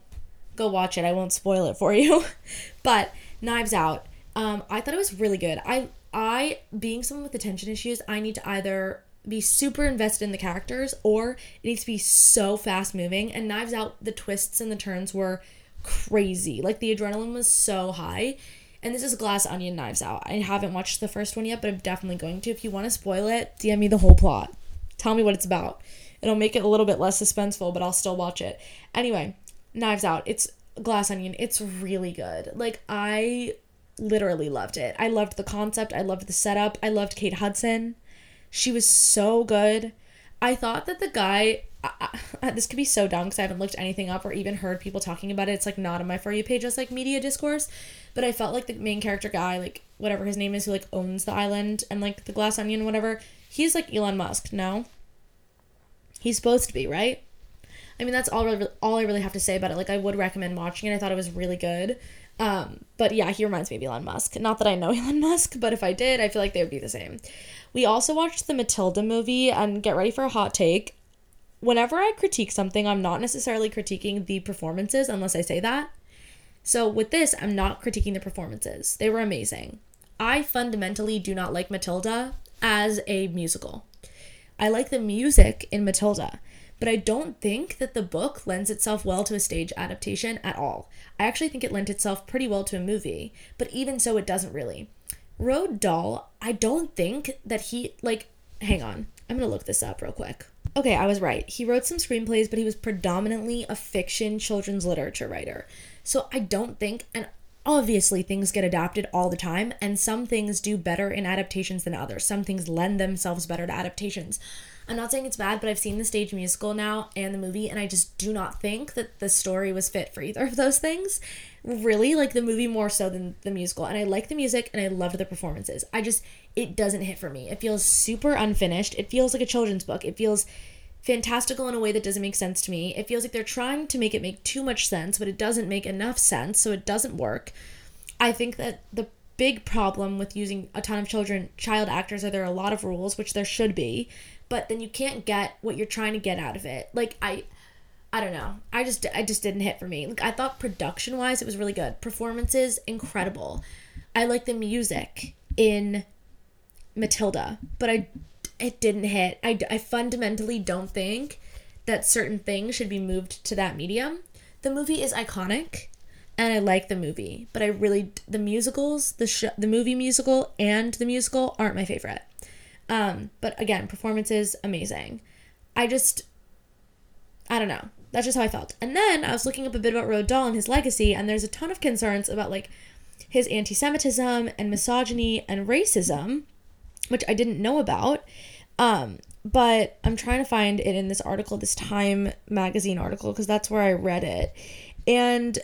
go watch it. I won't spoil it for you. but Knives Out, um, I thought it was really good. I I, being someone with attention issues, I need to either be super invested in the characters or it needs to be so fast moving. And Knives Out, the twists and the turns were crazy. Like the adrenaline was so high. And this is Glass Onion Knives Out. I haven't watched the first one yet, but I'm definitely going to. If you want to spoil it, DM me the whole plot. Tell me what it's about. It'll make it a little bit less suspenseful, but I'll still watch it. Anyway, Knives Out. It's Glass Onion. It's really good. Like, I literally loved it. I loved the concept. I loved the setup. I loved Kate Hudson. She was so good. I thought that the guy, I, I, this could be so dumb because I haven't looked anything up or even heard people talking about it. It's like not on my For You page as like media discourse. But I felt like the main character guy, like whatever his name is, who like owns the island and like the glass onion, whatever, he's like Elon Musk, no? He's supposed to be, right? I mean, that's all, all I really have to say about it. Like, I would recommend watching it. I thought it was really good. Um, but yeah, he reminds me of Elon Musk. Not that I know Elon Musk, but if I did, I feel like they would be the same. We also watched the Matilda movie and get ready for a hot take. Whenever I critique something, I'm not necessarily critiquing the performances unless I say that. So with this, I'm not critiquing the performances. They were amazing. I fundamentally do not like Matilda as a musical. I like the music in Matilda but I don't think that the book lends itself well to a stage adaptation at all. I actually think it lent itself pretty well to a movie, but even so, it doesn't really. Roald Dahl, I don't think that he, like, hang on, I'm gonna look this up real quick. Okay, I was right. He wrote some screenplays, but he was predominantly a fiction children's literature writer. So I don't think, and obviously things get adapted all the time, and some things do better in adaptations than others. Some things lend themselves better to adaptations. I'm not saying it's bad, but I've seen the stage musical now and the movie, and I just do not think that the story was fit for either of those things. Really, like the movie more so than the musical. And I like the music and I loved the performances. I just, it doesn't hit for me. It feels super unfinished. It feels like a children's book. It feels fantastical in a way that doesn't make sense to me. It feels like they're trying to make it make too much sense, but it doesn't make enough sense, so it doesn't work. I think that the big problem with using a ton of children child actors are there are a lot of rules which there should be but then you can't get what you're trying to get out of it. Like i i don't know. I just i just didn't hit for me. Like i thought production wise it was really good. Performances incredible. I like the music in matilda but i it didn't hit i, I fundamentally don't think that certain things should be moved to that medium the movie is iconic and I like the movie, but I really the musicals, the sh- the movie musical and the musical aren't my favorite. Um, but again, performances amazing. I just I don't know. That's just how I felt. And then I was looking up a bit about Roald Dahl and his legacy, and there's a ton of concerns about like his anti-Semitism and misogyny and racism, which I didn't know about. Um, but I'm trying to find it in this article, this Time magazine article, because that's where I read it. And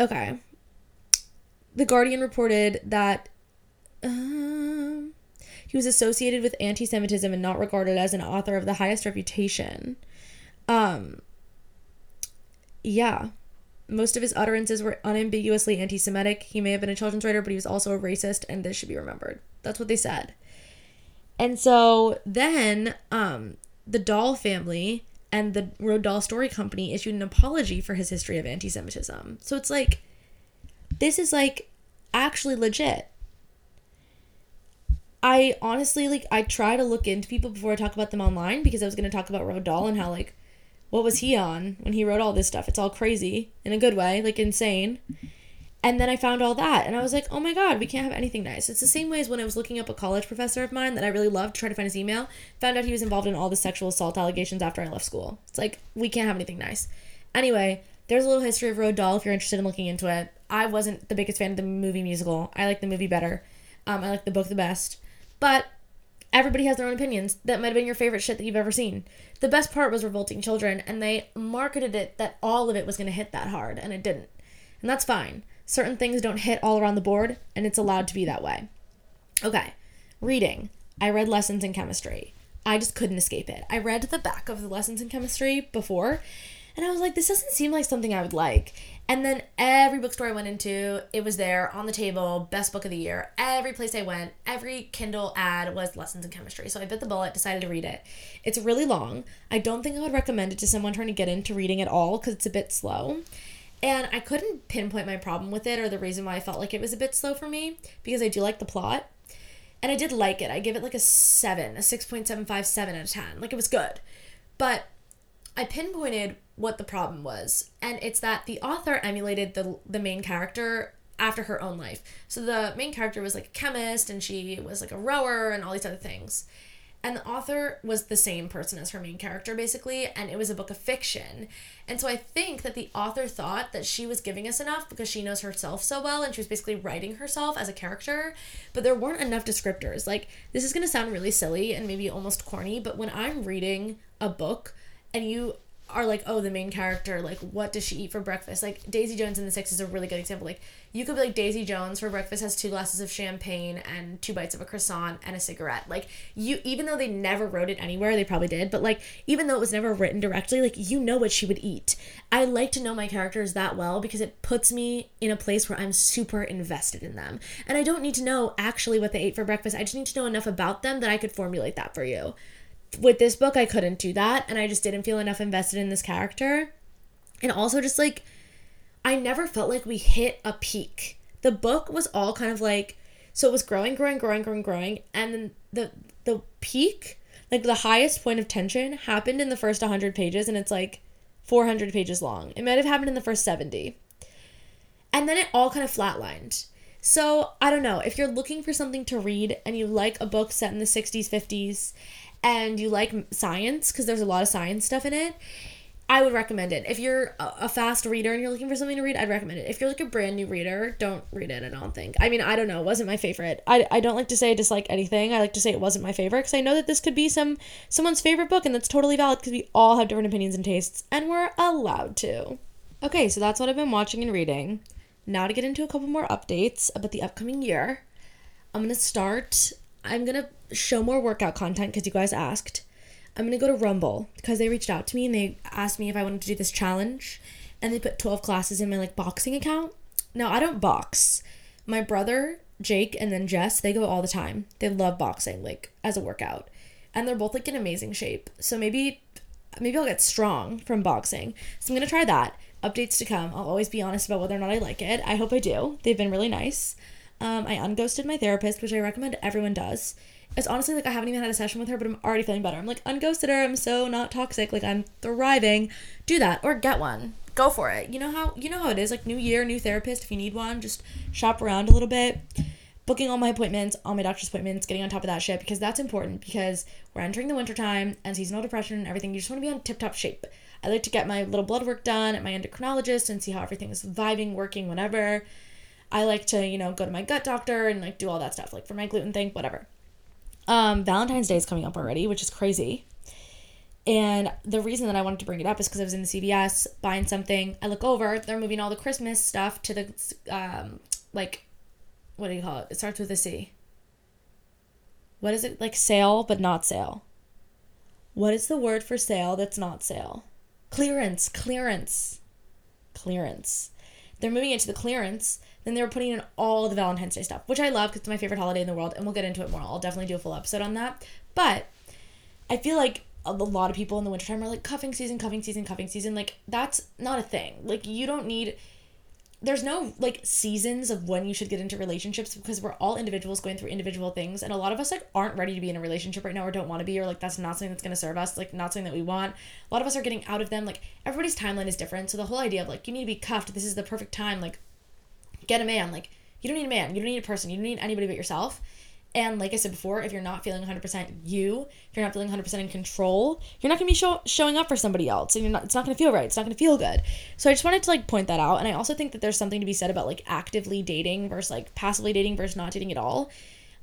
okay. The Guardian reported that um, he was associated with anti Semitism and not regarded as an author of the highest reputation. Um, yeah. Most of his utterances were unambiguously anti Semitic. He may have been a children's writer, but he was also a racist, and this should be remembered. That's what they said. And so then um, the Dahl family and the Dahl Story Company issued an apology for his history of anti Semitism. So it's like, this is like actually legit. I honestly like I try to look into people before I talk about them online because I was going to talk about Dahl and how like what was he on when he wrote all this stuff? It's all crazy in a good way, like insane. And then I found all that and I was like, oh my God, we can't have anything nice. It's the same way as when I was looking up a college professor of mine that I really loved, trying to find his email, found out he was involved in all the sexual assault allegations after I left school. It's like, we can't have anything nice. Anyway, there's a little history of Roald Dahl if you're interested in looking into it. I wasn't the biggest fan of the movie musical. I like the movie better. Um, I like the book the best. But everybody has their own opinions. That might have been your favorite shit that you've ever seen. The best part was Revolting Children, and they marketed it that all of it was going to hit that hard, and it didn't. And that's fine certain things don't hit all around the board, and it's allowed to be that way. Okay, reading. I read lessons in chemistry. I just couldn't escape it. I read the back of the lessons in chemistry before, and I was like, this doesn't seem like something I would like. And then every bookstore I went into, it was there on the table, best book of the year. Every place I went, every Kindle ad was lessons in chemistry. So I bit the bullet, decided to read it. It's really long. I don't think I would recommend it to someone trying to get into reading at all because it's a bit slow. And I couldn't pinpoint my problem with it or the reason why I felt like it was a bit slow for me because I do like the plot. And I did like it. I give it like a 7, a 6.757 out of 10. Like it was good. But I pinpointed what the problem was. And it's that the author emulated the the main character after her own life. So the main character was like a chemist and she was like a rower and all these other things and the author was the same person as her main character basically and it was a book of fiction. And so i think that the author thought that she was giving us enough because she knows herself so well and she was basically writing herself as a character. But there weren't enough descriptors. Like this is going to sound really silly and maybe almost corny but when i'm reading a book and you are like, oh, the main character, like, what does she eat for breakfast? Like, Daisy Jones and the Six is a really good example. Like, you could be like, Daisy Jones for breakfast has two glasses of champagne and two bites of a croissant and a cigarette. Like, you, even though they never wrote it anywhere, they probably did, but like, even though it was never written directly, like, you know what she would eat. I like to know my characters that well because it puts me in a place where I'm super invested in them. And I don't need to know actually what they ate for breakfast. I just need to know enough about them that I could formulate that for you with this book I couldn't do that and I just didn't feel enough invested in this character. And also just like I never felt like we hit a peak. The book was all kind of like so it was growing, growing, growing, growing, growing and then the the peak, like the highest point of tension happened in the first 100 pages and it's like 400 pages long. It might have happened in the first 70. And then it all kind of flatlined. So, I don't know. If you're looking for something to read and you like a book set in the 60s, 50s, and you like science because there's a lot of science stuff in it, I would recommend it. If you're a fast reader and you're looking for something to read, I'd recommend it. If you're like a brand new reader, don't read it, I don't think. I mean, I don't know, it wasn't my favorite. I, I don't like to say I dislike anything. I like to say it wasn't my favorite because I know that this could be some someone's favorite book and that's totally valid because we all have different opinions and tastes and we're allowed to. Okay, so that's what I've been watching and reading. Now to get into a couple more updates about the upcoming year. I'm going to start I'm to show more workout content because you guys asked. I'm gonna go to Rumble because they reached out to me and they asked me if I wanted to do this challenge, and they put 12 classes in my like boxing account. Now I don't box. My brother Jake and then Jess, they go all the time. They love boxing, like as a workout. And they're both like in amazing shape. So maybe maybe I'll get strong from boxing. So I'm gonna try that. Updates to come. I'll always be honest about whether or not I like it. I hope I do. They've been really nice. Um, I unghosted my therapist, which I recommend everyone does. It's honestly like I haven't even had a session with her, but I'm already feeling better. I'm like, unghosted her. I'm so not toxic. Like I'm thriving. Do that or get one. Go for it. You know how you know how it is. Like new year, new therapist. If you need one, just shop around a little bit booking all my appointments, all my doctor's appointments, getting on top of that shit because that's important because we're entering the wintertime and seasonal depression and everything. You just want to be on tip top shape. I like to get my little blood work done at my endocrinologist and see how everything is vibing, working, whatever. I like to, you know, go to my gut doctor and like do all that stuff, like for my gluten thing, whatever. Um, Valentine's Day is coming up already, which is crazy. And the reason that I wanted to bring it up is because I was in the CVS buying something. I look over, they're moving all the Christmas stuff to the um, like what do you call it? It starts with a C. What is it? Like sale, but not sale. What is the word for sale that's not sale? Clearance, clearance, clearance. They're moving it to the clearance. Then they were putting in all the Valentine's Day stuff, which I love because it's my favorite holiday in the world, and we'll get into it more. I'll definitely do a full episode on that. But I feel like a lot of people in the wintertime are like cuffing season, cuffing season, cuffing season. Like that's not a thing. Like you don't need there's no like seasons of when you should get into relationships because we're all individuals going through individual things and a lot of us like aren't ready to be in a relationship right now or don't want to be or like that's not something that's going to serve us like not something that we want a lot of us are getting out of them like everybody's timeline is different so the whole idea of like you need to be cuffed this is the perfect time like get a man like you don't need a man you don't need a person you don't need anybody but yourself and like I said before, if you're not feeling 100% you, if you're not feeling 100% in control, you're not going to be show- showing up for somebody else and you're not it's not going to feel right. It's not going to feel good. So I just wanted to like point that out and I also think that there's something to be said about like actively dating versus like passively dating versus not dating at all.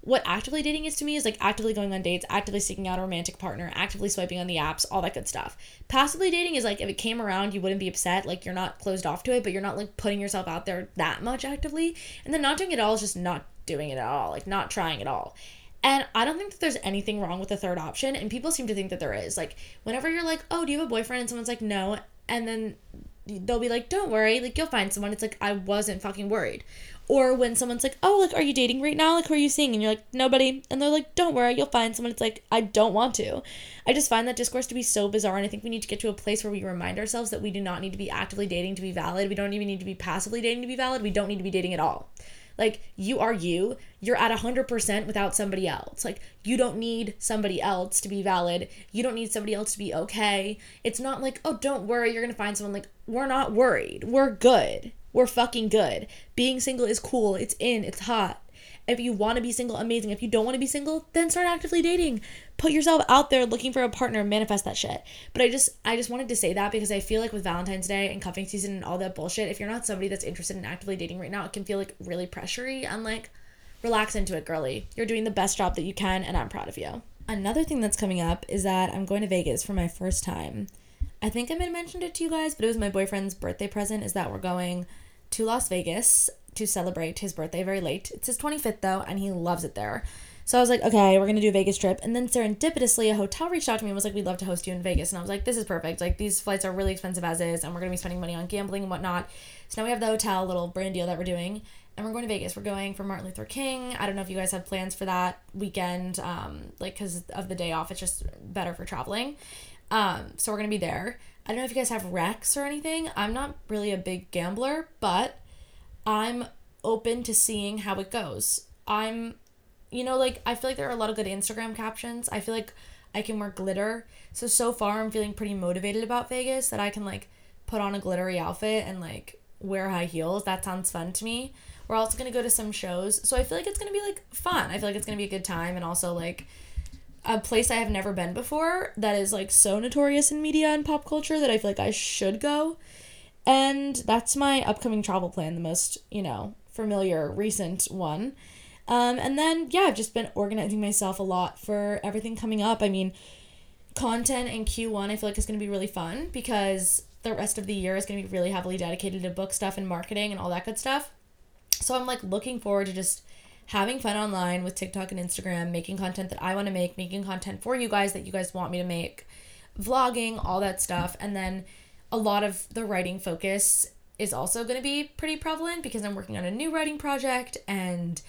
What actively dating is to me is like actively going on dates, actively seeking out a romantic partner, actively swiping on the apps, all that good stuff. Passively dating is like if it came around, you wouldn't be upset, like you're not closed off to it, but you're not like putting yourself out there that much actively. And then not doing it all is just not doing it at all, like not trying at all. And I don't think that there's anything wrong with the third option. And people seem to think that there is. Like, whenever you're like, oh, do you have a boyfriend? And someone's like, no. And then they'll be like, don't worry. Like, you'll find someone. It's like, I wasn't fucking worried. Or when someone's like, oh, like, are you dating right now? Like, who are you seeing? And you're like, nobody. And they're like, don't worry. You'll find someone. It's like, I don't want to. I just find that discourse to be so bizarre. And I think we need to get to a place where we remind ourselves that we do not need to be actively dating to be valid. We don't even need to be passively dating to be valid. We don't need to be dating at all. Like you are you. You're at 100% without somebody else. Like you don't need somebody else to be valid. You don't need somebody else to be okay. It's not like, "Oh, don't worry, you're going to find someone like we're not worried. We're good. We're fucking good. Being single is cool. It's in. It's hot. If you want to be single, amazing. If you don't want to be single, then start actively dating. Put yourself out there looking for a partner, manifest that shit. But I just I just wanted to say that because I feel like with Valentine's Day and cuffing season and all that bullshit, if you're not somebody that's interested in actively dating right now, it can feel like really pressury and like relax into it, girly. You're doing the best job that you can and I'm proud of you. Another thing that's coming up is that I'm going to Vegas for my first time. I think I might have mentioned it to you guys, but it was my boyfriend's birthday present is that we're going to Las Vegas to celebrate his birthday very late. It's his 25th though, and he loves it there. So I was like, okay, we're gonna do a Vegas trip. And then serendipitously, a hotel reached out to me and was like, we'd love to host you in Vegas. And I was like, this is perfect. Like these flights are really expensive as is, and we're gonna be spending money on gambling and whatnot. So now we have the hotel little brand deal that we're doing, and we're going to Vegas. We're going for Martin Luther King. I don't know if you guys have plans for that weekend, um, like because of the day off. It's just better for traveling. Um, so we're gonna be there. I don't know if you guys have Rex or anything. I'm not really a big gambler, but I'm open to seeing how it goes. I'm, you know, like, I feel like there are a lot of good Instagram captions. I feel like I can wear glitter. So, so far, I'm feeling pretty motivated about Vegas that I can, like, put on a glittery outfit and, like, wear high heels. That sounds fun to me. We're also gonna go to some shows. So, I feel like it's gonna be, like, fun. I feel like it's gonna be a good time and also, like, a place I have never been before that is, like, so notorious in media and pop culture that I feel like I should go. And that's my upcoming travel plan, the most, you know, familiar recent one. Um, and then, yeah, I've just been organizing myself a lot for everything coming up. I mean, content in Q1 I feel like is going to be really fun because the rest of the year is going to be really heavily dedicated to book stuff and marketing and all that good stuff. So I'm like looking forward to just having fun online with TikTok and Instagram, making content that I want to make, making content for you guys that you guys want me to make, vlogging, all that stuff. And then a lot of the writing focus is also going to be pretty prevalent because I'm working on a new writing project and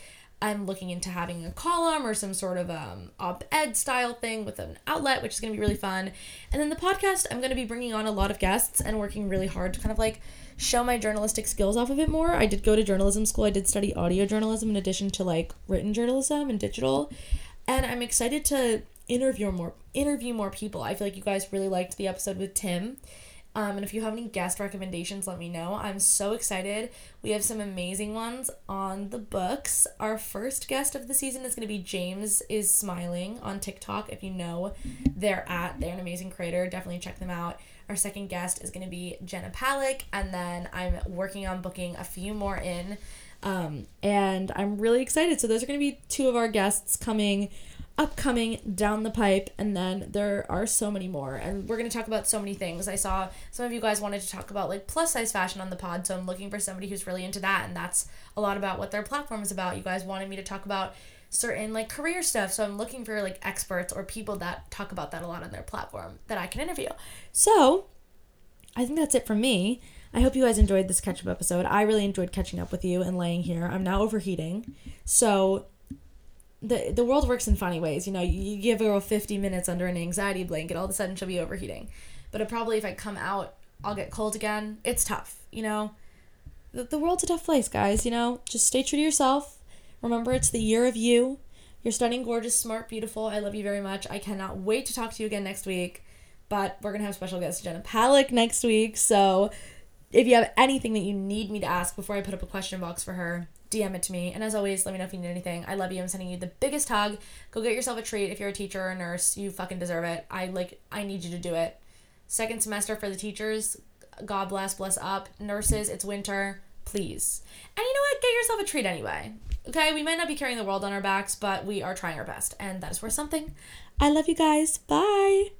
I'm looking into having a column or some sort of um, op ed style thing with an outlet, which is going to be really fun. And then the podcast, I'm going to be bringing on a lot of guests and working really hard to kind of like show my journalistic skills off a bit more. I did go to journalism school, I did study audio journalism in addition to like written journalism and digital. And I'm excited to interview more interview more people. I feel like you guys really liked the episode with Tim. Um, and if you have any guest recommendations, let me know. I'm so excited. We have some amazing ones on the books. Our first guest of the season is going to be James is Smiling on TikTok. If you know, they're at they're an amazing creator. Definitely check them out. Our second guest is going to be Jenna Palek, and then I'm working on booking a few more in. Um, and I'm really excited. So those are going to be two of our guests coming upcoming down the pipe and then there are so many more and we're going to talk about so many things i saw some of you guys wanted to talk about like plus size fashion on the pod so i'm looking for somebody who's really into that and that's a lot about what their platform is about you guys wanted me to talk about certain like career stuff so i'm looking for like experts or people that talk about that a lot on their platform that i can interview so i think that's it for me I hope you guys enjoyed this catch up episode. I really enjoyed catching up with you and laying here. I'm now overheating. So the the world works in funny ways. You know, you give a girl 50 minutes under an anxiety blanket, all of a sudden she'll be overheating. But it probably if I come out, I'll get cold again. It's tough, you know. The, the world's a tough place, guys, you know. Just stay true to yourself. Remember it's the year of you. You're stunning, gorgeous, smart, beautiful. I love you very much. I cannot wait to talk to you again next week. But we're gonna have special guest Jenna Palek next week. So if you have anything that you need me to ask before I put up a question box for her, DM it to me. And as always, let me know if you need anything. I love you. I'm sending you the biggest hug. Go get yourself a treat. If you're a teacher or a nurse, you fucking deserve it. I like I need you to do it. Second semester for the teachers. God bless, bless up. Nurses, it's winter. Please. And you know what? Get yourself a treat anyway. Okay, we might not be carrying the world on our backs, but we are trying our best, and that is worth something. I love you guys. Bye.